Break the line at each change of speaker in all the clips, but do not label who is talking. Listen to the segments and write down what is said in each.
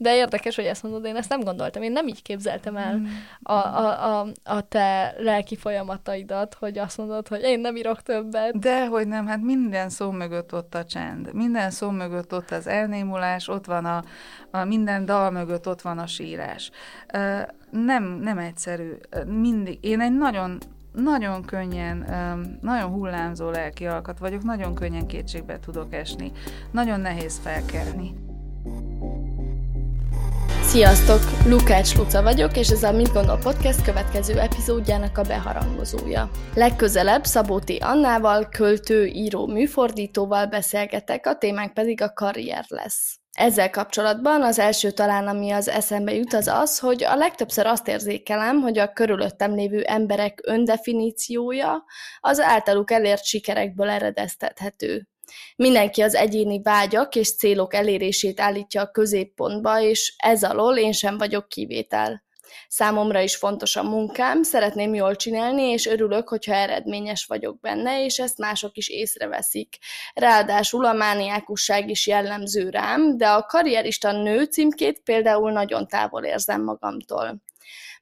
De érdekes, hogy ezt mondod, én ezt nem gondoltam, én nem így képzeltem el mm. a, a, a, a te lelki folyamataidat, hogy azt mondod, hogy én nem írok többet.
De hogy nem, hát minden szó mögött ott a csend, minden szó mögött ott az elnémulás, ott van a, a minden dal mögött ott van a sírás. Nem, nem egyszerű. Mindig, én egy nagyon nagyon könnyen, nagyon hullámzó lelki alkat vagyok, nagyon könnyen kétségbe tudok esni, nagyon nehéz felkelni.
Sziasztok! Lukács Luca vagyok, és ez a Mit Gondol Podcast következő epizódjának a beharangozója. Legközelebb Szabóti Annával, költő, író, műfordítóval beszélgetek, a témánk pedig a karrier lesz. Ezzel kapcsolatban az első talán, ami az eszembe jut, az az, hogy a legtöbbször azt érzékelem, hogy a körülöttem lévő emberek öndefiníciója az általuk elért sikerekből eredeztethető. Mindenki az egyéni vágyak és célok elérését állítja a középpontba, és ez alól én sem vagyok kivétel. Számomra is fontos a munkám, szeretném jól csinálni, és örülök, hogyha eredményes vagyok benne, és ezt mások is észreveszik. Ráadásul a mániákusság is jellemző rám, de a karrierista nő címkét például nagyon távol érzem magamtól.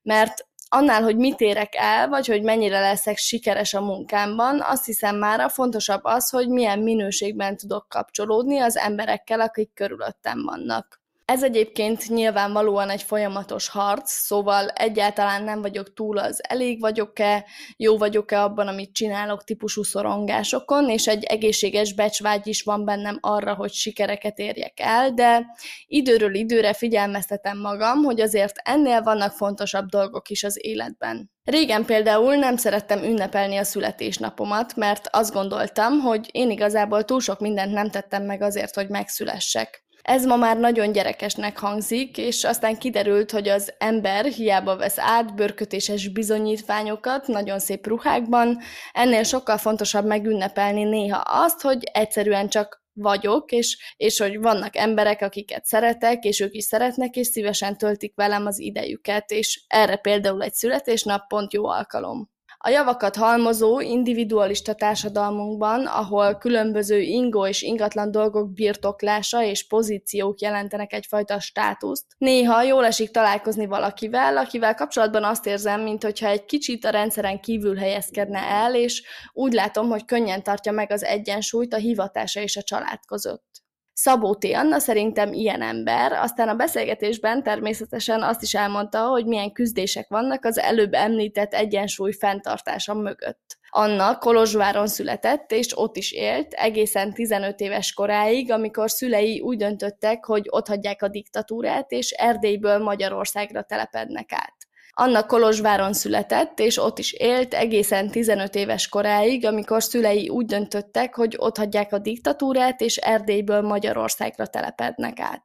Mert annál, hogy mit érek el, vagy hogy mennyire leszek sikeres a munkámban, azt hiszem már a fontosabb az, hogy milyen minőségben tudok kapcsolódni az emberekkel, akik körülöttem vannak. Ez egyébként nyilvánvalóan egy folyamatos harc, szóval egyáltalán nem vagyok túl az elég vagyok-e, jó vagyok-e abban, amit csinálok típusú szorongásokon, és egy egészséges becsvágy is van bennem arra, hogy sikereket érjek el, de időről időre figyelmeztetem magam, hogy azért ennél vannak fontosabb dolgok is az életben. Régen például nem szerettem ünnepelni a születésnapomat, mert azt gondoltam, hogy én igazából túl sok mindent nem tettem meg azért, hogy megszülessek. Ez ma már nagyon gyerekesnek hangzik, és aztán kiderült, hogy az ember hiába vesz át bőrkötéses bizonyítványokat nagyon szép ruhákban, ennél sokkal fontosabb megünnepelni néha azt, hogy egyszerűen csak vagyok, és, és hogy vannak emberek, akiket szeretek, és ők is szeretnek, és szívesen töltik velem az idejüket, és erre például egy születésnap pont jó alkalom. A javakat halmozó, individualista társadalmunkban, ahol különböző ingó és ingatlan dolgok birtoklása és pozíciók jelentenek egyfajta státuszt, néha jól esik találkozni valakivel, akivel kapcsolatban azt érzem, mintha egy kicsit a rendszeren kívül helyezkedne el, és úgy látom, hogy könnyen tartja meg az egyensúlyt a hivatása és a család között. Szabó T. Anna szerintem ilyen ember, aztán a beszélgetésben természetesen azt is elmondta, hogy milyen küzdések vannak az előbb említett egyensúly fenntartása mögött. Anna Kolozsváron született, és ott is élt, egészen 15 éves koráig, amikor szülei úgy döntöttek, hogy otthagyják a diktatúrát, és Erdélyből Magyarországra telepednek át. Anna Kolozsváron született, és ott is élt egészen 15 éves koráig, amikor szülei úgy döntöttek, hogy otthagyják a diktatúrát, és Erdélyből Magyarországra telepednek át.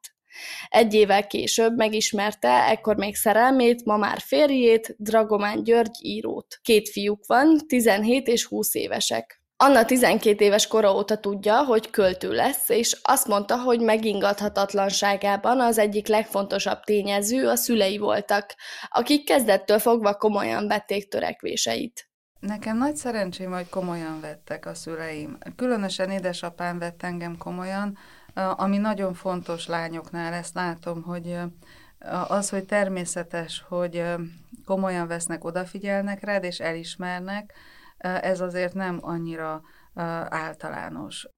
Egy évvel később megismerte ekkor még szerelmét, ma már férjét, Dragomán György írót. Két fiúk van, 17 és 20 évesek. Anna 12 éves kora óta tudja, hogy költő lesz, és azt mondta, hogy megingathatatlanságában az egyik legfontosabb tényező a szülei voltak, akik kezdettől fogva komolyan vették törekvéseit.
Nekem nagy szerencsém, hogy komolyan vettek a szüleim. Különösen édesapám vett engem komolyan, ami nagyon fontos lányoknál, ezt látom, hogy az, hogy természetes, hogy komolyan vesznek, odafigyelnek rád, és elismernek, ez azért nem annyira általános.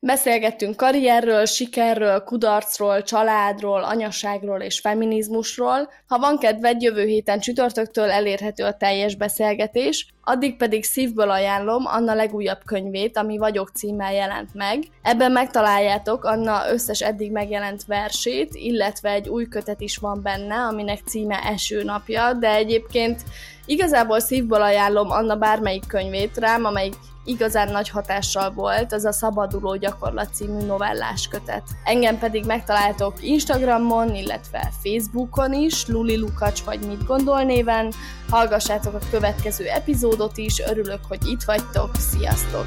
Beszélgettünk karrierről, sikerről, kudarcról, családról, anyaságról és feminizmusról. Ha van kedved, jövő héten csütörtöktől elérhető a teljes beszélgetés, addig pedig szívből ajánlom Anna legújabb könyvét, ami Vagyok címmel jelent meg. Ebben megtaláljátok Anna összes eddig megjelent versét, illetve egy új kötet is van benne, aminek címe Eső napja, de egyébként igazából szívből ajánlom Anna bármelyik könyvét rám, amelyik igazán nagy hatással volt, az a Szabaduló Gyakorlat című novellás kötet. Engem pedig megtaláltok Instagramon, illetve Facebookon is, Luli Lukacs vagy Mit Gondol néven. Hallgassátok a következő epizódot is, örülök, hogy itt vagytok, sziasztok!